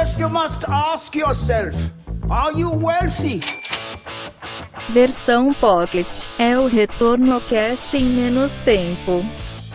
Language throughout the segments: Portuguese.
First, you must ask yourself: Are you wealthy? Versão Pocket é o retorno cash em menos tempo.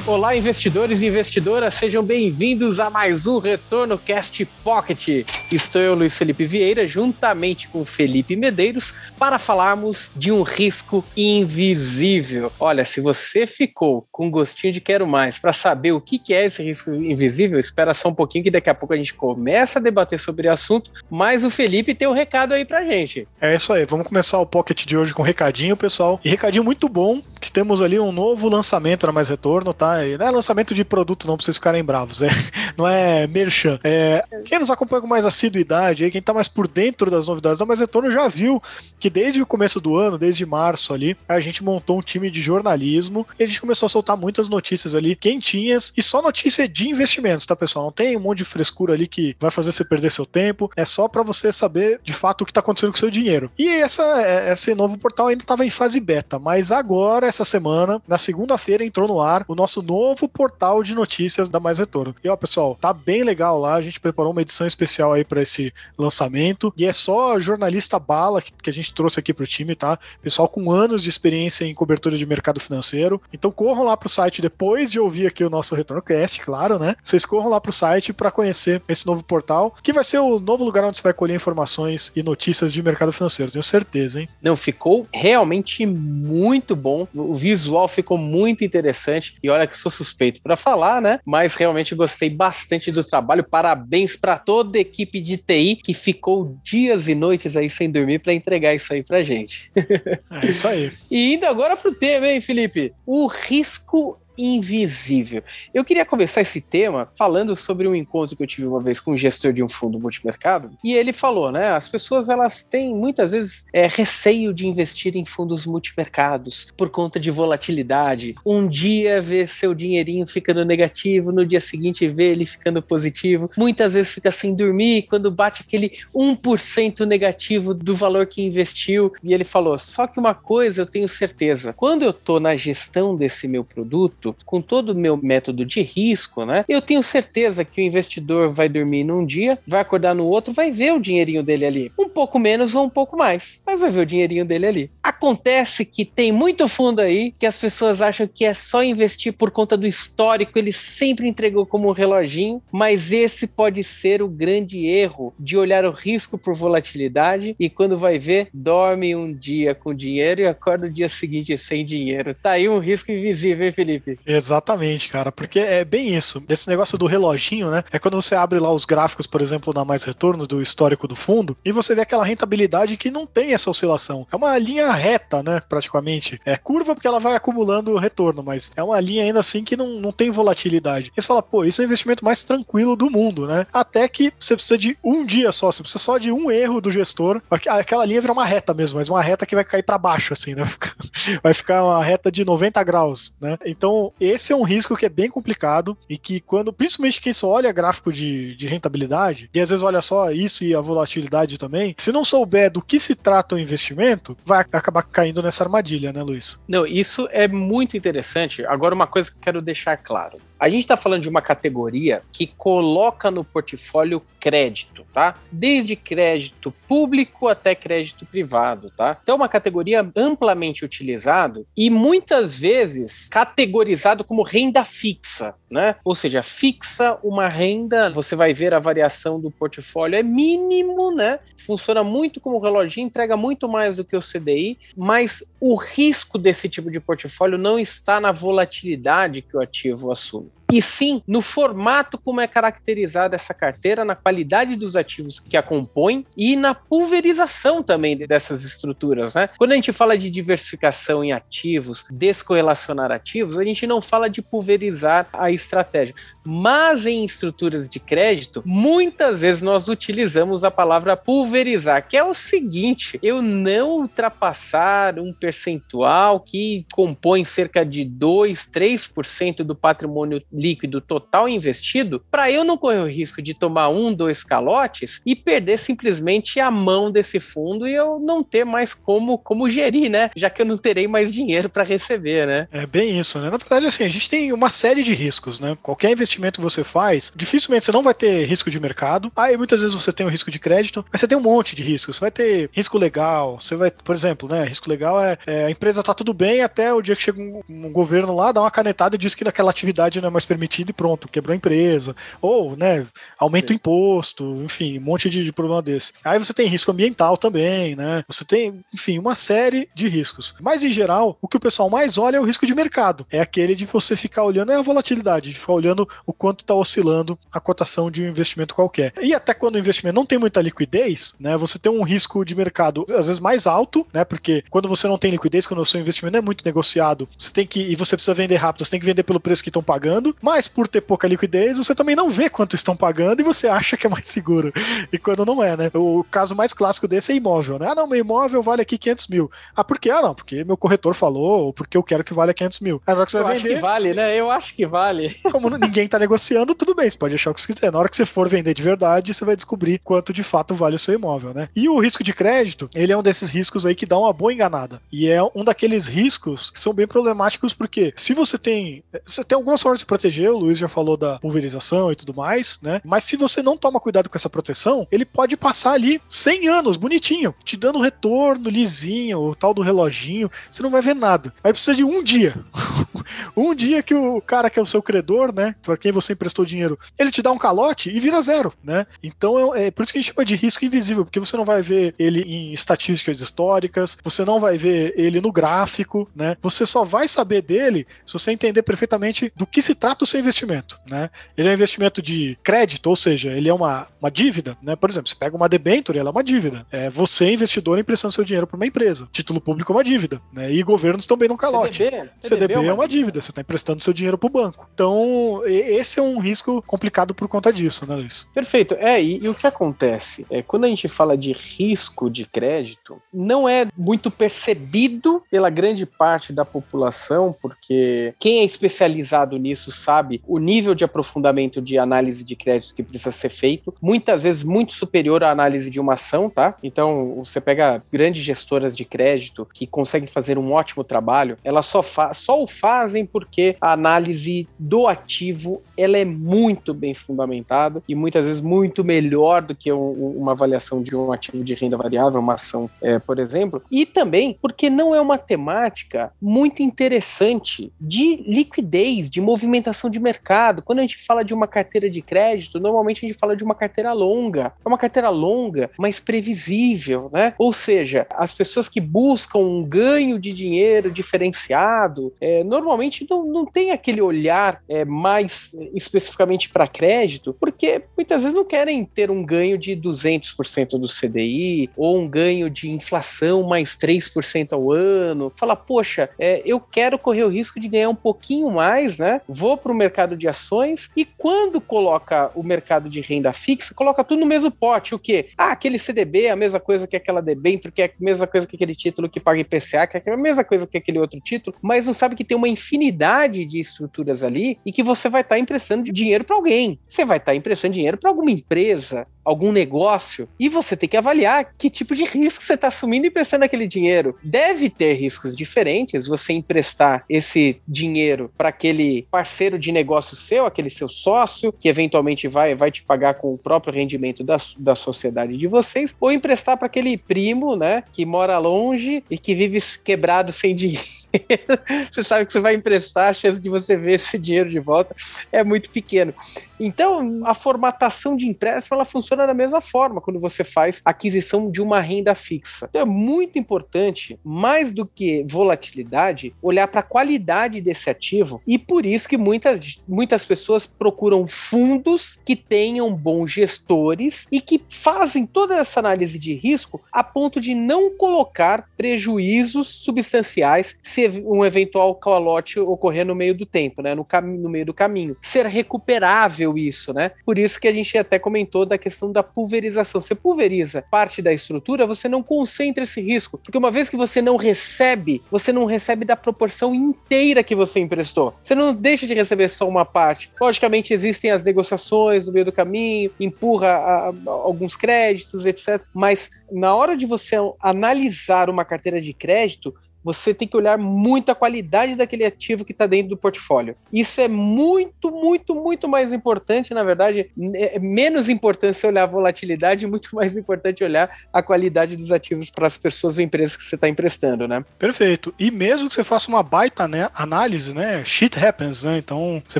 Olá, investidores e investidoras, sejam bem-vindos a mais um Retorno Cast Pocket. Estou eu, Luiz Felipe Vieira, juntamente com Felipe Medeiros, para falarmos de um risco invisível. Olha, se você ficou com gostinho de quero mais para saber o que é esse risco invisível, espera só um pouquinho que daqui a pouco a gente começa a debater sobre o assunto, mas o Felipe tem um recado aí pra gente. É isso aí, vamos começar o Pocket de hoje com um recadinho, pessoal. E recadinho muito bom, que temos ali um novo lançamento na Mais Retorno, tá? E não é lançamento de produto não, pra vocês ficarem bravos, é, não é merchan. É, quem nos acompanha com mais assiduidade, aí, quem tá mais por dentro das novidades da Mais Retorno já viu que desde o começo do ano, desde março ali, a gente montou um time de jornalismo e a gente começou a soltar muitas notícias ali quentinhas e só notícia de investimentos, tá, pessoal? Não tem um monte de frescura ali que vai fazer você perder seu tempo, é só para você saber de fato o que tá acontecendo com o seu dinheiro. E essa, esse novo portal ainda estava em fase beta, mas agora, essa semana, na segunda-feira, entrou no ar o nosso novo portal de notícias da Mais Retorno. E ó, pessoal, tá bem legal lá. A gente preparou uma edição especial aí para esse lançamento. E é só jornalista bala que, a gente trouxe aqui pro time, tá? Pessoal com anos de experiência em cobertura de mercado financeiro. Então corram lá pro site depois de ouvir aqui o nosso Retorno Cast, claro, né? Vocês corram lá pro site para conhecer esse novo portal, que vai ser o novo lugar onde você vai colher informações e notícias de mercado financeiro. Tenho certeza, hein? Não, ficou realmente muito bom. O visual ficou muito interessante. E olha que sou suspeito para falar, né? Mas realmente gostei bastante do trabalho. Parabéns para toda a equipe de TI que ficou dias e noites aí sem dormir para entregar isso aí pra gente. É isso aí. e indo agora pro tema, hein, Felipe? O risco invisível. Eu queria começar esse tema falando sobre um encontro que eu tive uma vez com um gestor de um fundo multimercado e ele falou, né? As pessoas elas têm muitas vezes é, receio de investir em fundos multimercados por conta de volatilidade. Um dia vê seu dinheirinho ficando negativo, no dia seguinte vê ele ficando positivo. Muitas vezes fica sem dormir quando bate aquele 1% negativo do valor que investiu. E ele falou: só que uma coisa eu tenho certeza, quando eu tô na gestão desse meu produto com todo o meu método de risco, né? Eu tenho certeza que o investidor vai dormir num dia, vai acordar no outro, vai ver o dinheirinho dele ali. Um pouco menos ou um pouco mais, mas vai ver o dinheirinho dele ali. Acontece que tem muito fundo aí que as pessoas acham que é só investir por conta do histórico, ele sempre entregou como um reloginho, mas esse pode ser o grande erro de olhar o risco por volatilidade e quando vai ver, dorme um dia com dinheiro e acorda no dia seguinte sem dinheiro. Tá aí um risco invisível, hein, Felipe? Exatamente, cara, porque é bem isso. Esse negócio do reloginho, né? É quando você abre lá os gráficos, por exemplo, na Mais Retorno do histórico do fundo, e você vê aquela rentabilidade que não tem essa oscilação. É uma linha reta, né? Praticamente. É curva porque ela vai acumulando retorno, mas é uma linha ainda assim que não, não tem volatilidade. E você fala, pô, isso é o investimento mais tranquilo do mundo, né? Até que você precisa de um dia só, você precisa só de um erro do gestor. Aquela linha vira uma reta mesmo, mas uma reta que vai cair para baixo, assim, né? Vai ficar uma reta de 90 graus, né? Então, esse é um risco que é bem complicado e que quando, principalmente quem só olha gráfico de, de rentabilidade, e às vezes olha só isso e a volatilidade também, se não souber do que se trata o investimento, vai acabar caindo nessa armadilha, né, Luiz? Não, isso é muito interessante. Agora, uma coisa que eu quero deixar claro. A gente está falando de uma categoria que coloca no portfólio crédito, tá? Desde crédito público até crédito privado, tá? Então é uma categoria amplamente utilizado e muitas vezes categorizado como renda fixa, né? Ou seja, fixa uma renda, você vai ver a variação do portfólio é mínimo, né? Funciona muito como reloginho, entrega muito mais do que o CDI, mas o risco desse tipo de portfólio não está na volatilidade que o ativo assume e sim no formato como é caracterizada essa carteira, na qualidade dos ativos que a compõem e na pulverização também dessas estruturas, né? Quando a gente fala de diversificação em ativos, descorrelacionar ativos, a gente não fala de pulverizar a estratégia. Mas em estruturas de crédito, muitas vezes nós utilizamos a palavra pulverizar, que é o seguinte: eu não ultrapassar um percentual que compõe cerca de 2, 3% do patrimônio líquido total investido, para eu não correr o risco de tomar um, dois calotes e perder simplesmente a mão desse fundo e eu não ter mais como, como gerir, né? Já que eu não terei mais dinheiro para receber, né? É bem isso, né? Na verdade, assim, a gente tem uma série de riscos, né? Qualquer investimento investimento que você faz, dificilmente você não vai ter risco de mercado. Aí muitas vezes você tem o risco de crédito, mas você tem um monte de riscos. Você vai ter risco legal, você vai, por exemplo, né? Risco legal é, é a empresa tá tudo bem até o dia que chega um, um, governo lá, dá uma canetada e diz que aquela atividade não é mais permitida e pronto, quebrou a empresa. Ou, né, aumenta Sim. o imposto, enfim, um monte de, de problema desse. Aí você tem risco ambiental também, né? Você tem, enfim, uma série de riscos. Mas em geral, o que o pessoal mais olha é o risco de mercado. É aquele de você ficar olhando é a volatilidade, de ficar olhando o quanto está oscilando a cotação de um investimento qualquer. E até quando o investimento não tem muita liquidez, né? Você tem um risco de mercado às vezes mais alto, né? Porque quando você não tem liquidez, quando o seu investimento é muito negociado, você tem que e você precisa vender rápido, você tem que vender pelo preço que estão pagando, mas por ter pouca liquidez, você também não vê quanto estão pagando e você acha que é mais seguro. E quando não é, né? O caso mais clássico desse é imóvel, né? Ah, não, meu imóvel vale aqui 500 mil. Ah, por quê? Ah, não, porque meu corretor falou, ou porque eu quero que valha 500 mil. Aí, na hora que você eu vai acho vender, que vale, né? Eu acho que vale. Como ninguém tá negociando, tudo bem, você pode achar o que você quiser. Na hora que você for vender de verdade, você vai descobrir quanto de fato vale o seu imóvel, né? E o risco de crédito, ele é um desses riscos aí que dá uma boa enganada. E é um daqueles riscos que são bem problemáticos, porque se você tem. Você tem algumas formas de proteger, o Luiz já falou da pulverização e tudo mais, né? Mas se você não toma cuidado com essa proteção, ele pode passar ali 100 anos, bonitinho, te dando retorno lisinho, o tal do reloginho, você não vai ver nada. Aí precisa de um dia. um dia que o cara que é o seu credor, né, para quem você emprestou dinheiro, ele te dá um calote e vira zero, né? Então é, é, por isso que a gente chama de risco invisível, porque você não vai ver ele em estatísticas históricas, você não vai ver ele no gráfico, né? Você só vai saber dele se você entender perfeitamente do que se trata o seu investimento, né? Ele é um investimento de crédito, ou seja, ele é uma, uma dívida, né? Por exemplo, você pega uma debenture, ela é uma dívida. É você, investidor, emprestando seu dinheiro para uma empresa. Título público é uma dívida, né? E governos também não calote. CDB, CDB, é, é uma dívida, você está emprestando seu dinheiro para o banco. Então, esse é um risco complicado por conta disso, né, Luiz? Perfeito. É, e, e o que acontece? É, quando a gente fala de risco de crédito, não é muito percebido pela grande parte da população, porque quem é especializado nisso sabe o nível de aprofundamento de análise de crédito que precisa ser feito, muitas vezes muito superior à análise de uma ação, tá? Então, você pega grandes gestoras de crédito que conseguem fazer um ótimo trabalho, elas só, só o fazem porque a análise do ativo ela é muito bem fundamentada e muitas vezes muito melhor do que um, uma avaliação de um ativo de renda variável, uma ação, é, por exemplo. E também porque não é uma temática muito interessante de liquidez, de movimentação de mercado. Quando a gente fala de uma carteira de crédito, normalmente a gente fala de uma carteira longa. É uma carteira longa, mas previsível, né? Ou seja, as pessoas que buscam um ganho de dinheiro diferenciado, é, normalmente não, não tem aquele olhar é, mais especificamente para crédito, porque muitas vezes não querem ter um ganho de 200% do CDI ou um ganho de inflação mais 3% ao ano. Fala, poxa, é, eu quero correr o risco de ganhar um pouquinho mais, né? Vou para o mercado de ações e quando coloca o mercado de renda fixa, coloca tudo no mesmo pote. O quê? Ah, aquele CDB é a mesma coisa que aquela debênture, que é a mesma coisa que aquele título que paga IPCA, que é a mesma coisa que aquele outro título, mas não sabe que tem uma infinidade de estruturas ali e que você vai estar tá emprestando dinheiro para alguém. Você vai estar tá emprestando dinheiro para alguma empresa, algum negócio, e você tem que avaliar que tipo de risco você está assumindo emprestando aquele dinheiro. Deve ter riscos diferentes você emprestar esse dinheiro para aquele parceiro de negócio seu, aquele seu sócio, que eventualmente vai, vai te pagar com o próprio rendimento da, da sociedade de vocês, ou emprestar para aquele primo, né, que mora longe e que vive quebrado sem dinheiro você sabe que você vai emprestar, a chance de você ver esse dinheiro de volta é muito pequeno. Então, a formatação de empréstimo ela funciona da mesma forma quando você faz aquisição de uma renda fixa. Então, é muito importante, mais do que volatilidade, olhar para a qualidade desse ativo e por isso que muitas, muitas pessoas procuram fundos que tenham bons gestores e que fazem toda essa análise de risco a ponto de não colocar prejuízos substanciais se um eventual calote ocorrer no meio do tempo, né, no, no meio do caminho. Ser recuperável isso, né? Por isso que a gente até comentou da questão da pulverização. Você pulveriza parte da estrutura, você não concentra esse risco, porque uma vez que você não recebe, você não recebe da proporção inteira que você emprestou. Você não deixa de receber só uma parte. Logicamente existem as negociações no meio do caminho, empurra a, a, alguns créditos, etc. Mas na hora de você analisar uma carteira de crédito, você tem que olhar muito a qualidade daquele ativo que está dentro do portfólio. Isso é muito, muito, muito mais importante, na verdade, é menos importante você olhar a volatilidade, muito mais importante olhar a qualidade dos ativos para as pessoas ou empresas que você está emprestando, né? Perfeito. E mesmo que você faça uma baita né, análise, né? Shit happens, né? Então você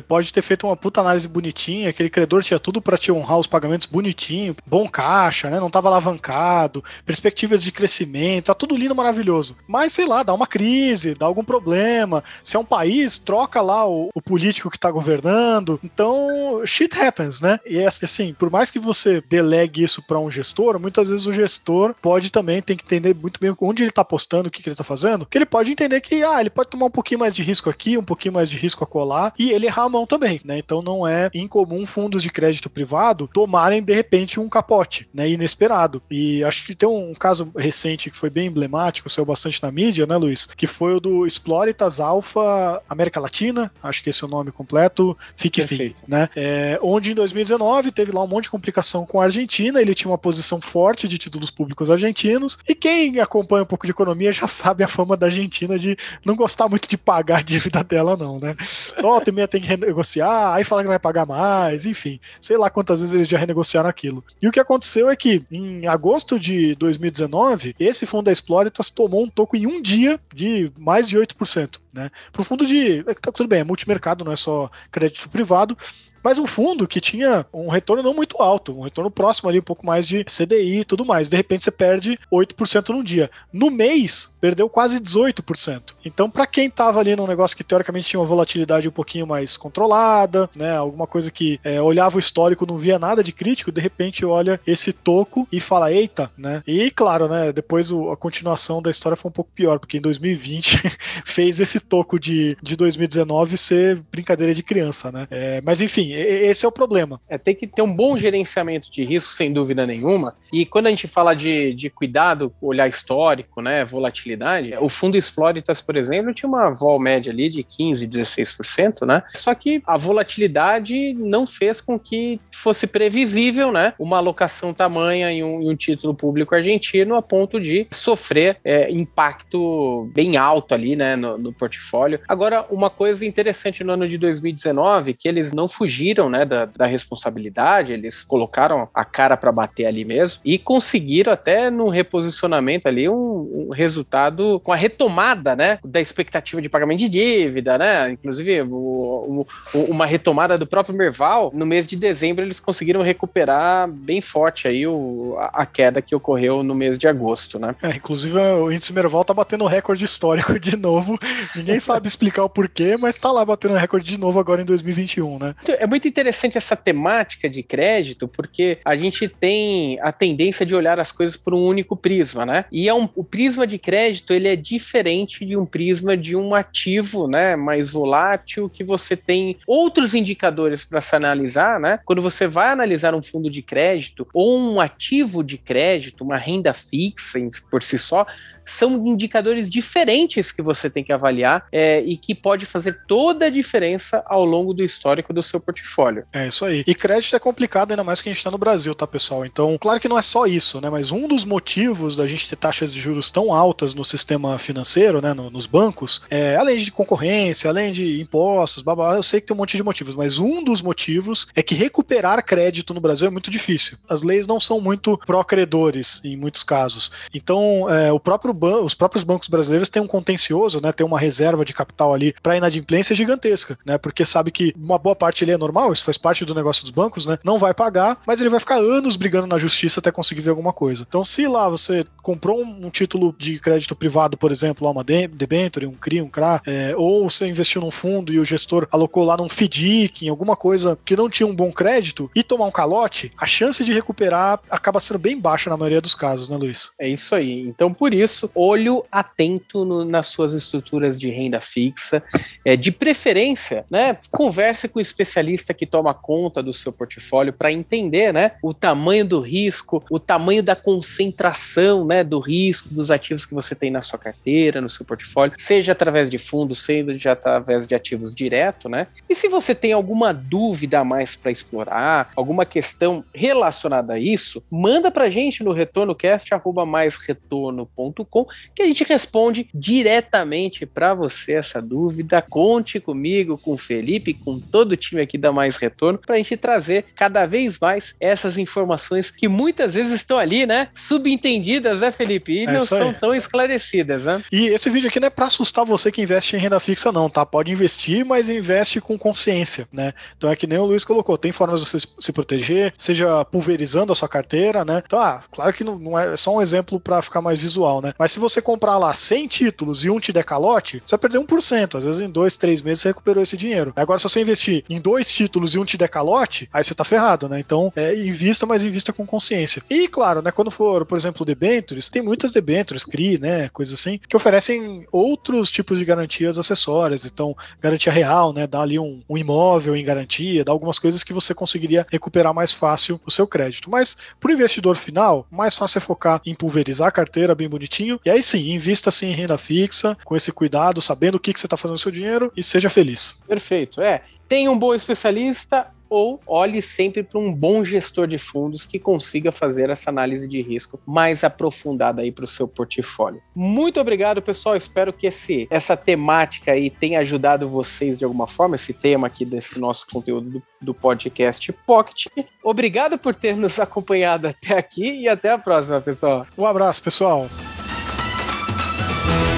pode ter feito uma puta análise bonitinha, aquele credor tinha tudo para te honrar os pagamentos bonitinho, bom caixa, né? Não tava alavancado, perspectivas de crescimento, tá tudo lindo, maravilhoso. Mas sei lá, dá uma crise, dá algum problema. Se é um país, troca lá o, o político que tá governando. Então, shit happens, né? E é assim, por mais que você delegue isso para um gestor, muitas vezes o gestor pode também tem que entender muito bem onde ele tá apostando, o que, que ele tá fazendo, que ele pode entender que ah, ele pode tomar um pouquinho mais de risco aqui, um pouquinho mais de risco a colar e ele errar a mão também, né? Então não é incomum fundos de crédito privado tomarem de repente um capote, né, inesperado. E acho que tem um caso recente que foi bem emblemático, saiu bastante na mídia, né, Luiz, que foi o do Exploritas Alpha América Latina, acho que esse é o nome completo, fique fim, né? É, onde em 2019 teve lá um monte de complicação com a Argentina, ele tinha uma posição forte de títulos públicos argentinos, e quem acompanha um pouco de economia já sabe a fama da Argentina de não gostar muito de pagar a dívida dela, não, né? Volta e meia tem que renegociar, aí fala que vai pagar mais, enfim. Sei lá quantas vezes eles já renegociaram aquilo. E o que aconteceu é que, em agosto de 2019, esse fundo da Exploritas tomou um toco em um dia de mais de 8%. Né? Para o fundo de. Tá, tudo bem, é multimercado, não é só crédito privado, mas um fundo que tinha um retorno não muito alto, um retorno próximo ali, um pouco mais de CDI e tudo mais. De repente você perde 8% num dia. No mês, perdeu quase 18%. Então, para quem estava ali num negócio que teoricamente tinha uma volatilidade um pouquinho mais controlada, né, alguma coisa que é, olhava o histórico, não via nada de crítico, de repente olha esse toco e fala, eita, né? E claro, né, depois o, a continuação da história foi um pouco pior, porque em 2020 fez esse toco de, de 2019 ser brincadeira de criança, né? É, mas enfim, esse é o problema. É, tem que ter um bom gerenciamento de risco, sem dúvida nenhuma. E quando a gente fala de, de cuidado, olhar histórico, né, volatilidade, o fundo Exploritas, por exemplo, tinha uma vol média ali de 15, 16%, né? Só que a volatilidade não fez com que fosse previsível, né, uma alocação tamanha em um, em um título público argentino a ponto de sofrer é, impacto bem alto ali, né, no, no portfólio. Agora, uma coisa interessante no ano de 2019, que eles não fugiram fugiram né, da, da responsabilidade, eles colocaram a cara para bater ali mesmo e conseguiram até no reposicionamento ali um, um, resultado com a retomada né, da expectativa de pagamento de dívida, né? Inclusive o, o, uma retomada do próprio Merval. No mês de dezembro eles conseguiram recuperar bem forte aí o, a, a queda que ocorreu no mês de agosto, né? É, inclusive o índice Merval tá batendo recorde histórico de novo. Ninguém sabe explicar o porquê, mas tá lá batendo recorde de novo agora em 2021, né? É muito interessante essa temática de crédito, porque a gente tem a tendência de olhar as coisas por um único prisma, né? E é um, o prisma de crédito ele é diferente de um prisma de um ativo, né? Mais volátil, que você tem outros indicadores para se analisar, né? Quando você vai analisar um fundo de crédito ou um ativo de crédito, uma renda fixa por si só, são indicadores diferentes que você tem que avaliar é, e que pode fazer toda a diferença ao longo do histórico do seu portfólio. É isso aí. E crédito é complicado, ainda mais que a gente está no Brasil, tá, pessoal? Então, claro que não é só isso, né? Mas um dos motivos da gente ter taxas de juros tão altas no sistema financeiro, né? No, nos bancos, é, além de concorrência, além de impostos, babá, eu sei que tem um monte de motivos, mas um dos motivos é que recuperar crédito no Brasil é muito difícil. As leis não são muito pró-credores em muitos casos. Então, é, o próprio os próprios bancos brasileiros têm um contencioso, né, tem uma reserva de capital ali para inadimplência gigantesca, né, porque sabe que uma boa parte ali é normal, isso faz parte do negócio dos bancos, né, não vai pagar, mas ele vai ficar anos brigando na justiça até conseguir ver alguma coisa. Então, se lá você comprou um, título de crédito privado, por exemplo, uma debenture, um CRI, um CRA, é, ou você investiu num fundo e o gestor alocou lá num FDIC, em alguma coisa que não tinha um bom crédito, e tomar um calote, a chance de recuperar acaba sendo bem baixa na maioria dos casos, né, Luiz? É isso aí. Então, por isso, olho atento no, nas suas estruturas de renda fixa. É, de preferência, né, converse com o especialista que toma conta do seu portfólio para entender né, o tamanho do risco, o tamanho da concentração né, do risco dos ativos que você tem na sua carteira, no seu portfólio, seja através de fundos, seja através de ativos direto. Né? E se você tem alguma dúvida a mais para explorar, alguma questão relacionada a isso, manda para a gente no retornocast.com gmail.com, que a gente responde diretamente para você essa dúvida. Conte comigo, com o Felipe, com todo o time aqui da Mais Retorno, para a gente trazer cada vez mais essas informações que muitas vezes estão ali, né? Subentendidas, né, Felipe? E É não aí. são tão esclarecidas, né? E esse vídeo aqui não é pra assustar você que investe em renda fixa, não, tá? Pode investir, mas investe com consciência, né? Então é que nem o Luiz colocou, tem formas de você se proteger, seja pulverizando a sua carteira, né? Então, ah, claro que não, não é é só um exemplo pra ficar mais visual, né? Mas se você comprar lá 100 títulos e um te der calote, você vai perder 1%. Às vezes em dois, três meses você recuperou esse dinheiro. Agora, se você investir em dois títulos e um te der calote, aí você tá ferrado, né? Então, é, invista, mas invista com consciência. E, claro, né? Quando for, por exemplo, debentures, tem muitas debentures, CRI, né? Coisas assim, que oferecem outros tipos de garantias acessórias. Então, garantia real, né? Dá ali um, um imóvel em garantia, dá algumas coisas que você conseguiria recuperar mais fácil o seu crédito. Mas, pro investidor final, mais fácil é focar em pulverizar a carteira bem bonitinho. E aí sim, invista sim em renda fixa, com esse cuidado, sabendo o que, que você está fazendo com o seu dinheiro e seja feliz. Perfeito. É. Tem um bom especialista ou olhe sempre para um bom gestor de fundos que consiga fazer essa análise de risco mais aprofundada aí para o seu portfólio. Muito obrigado, pessoal. Espero que esse, essa temática aí tenha ajudado vocês de alguma forma, esse tema aqui desse nosso conteúdo do, do podcast Pocket. Obrigado por ter nos acompanhado até aqui e até a próxima, pessoal. Um abraço, pessoal.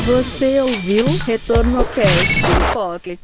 Você ouviu Retorno Cast Pocket.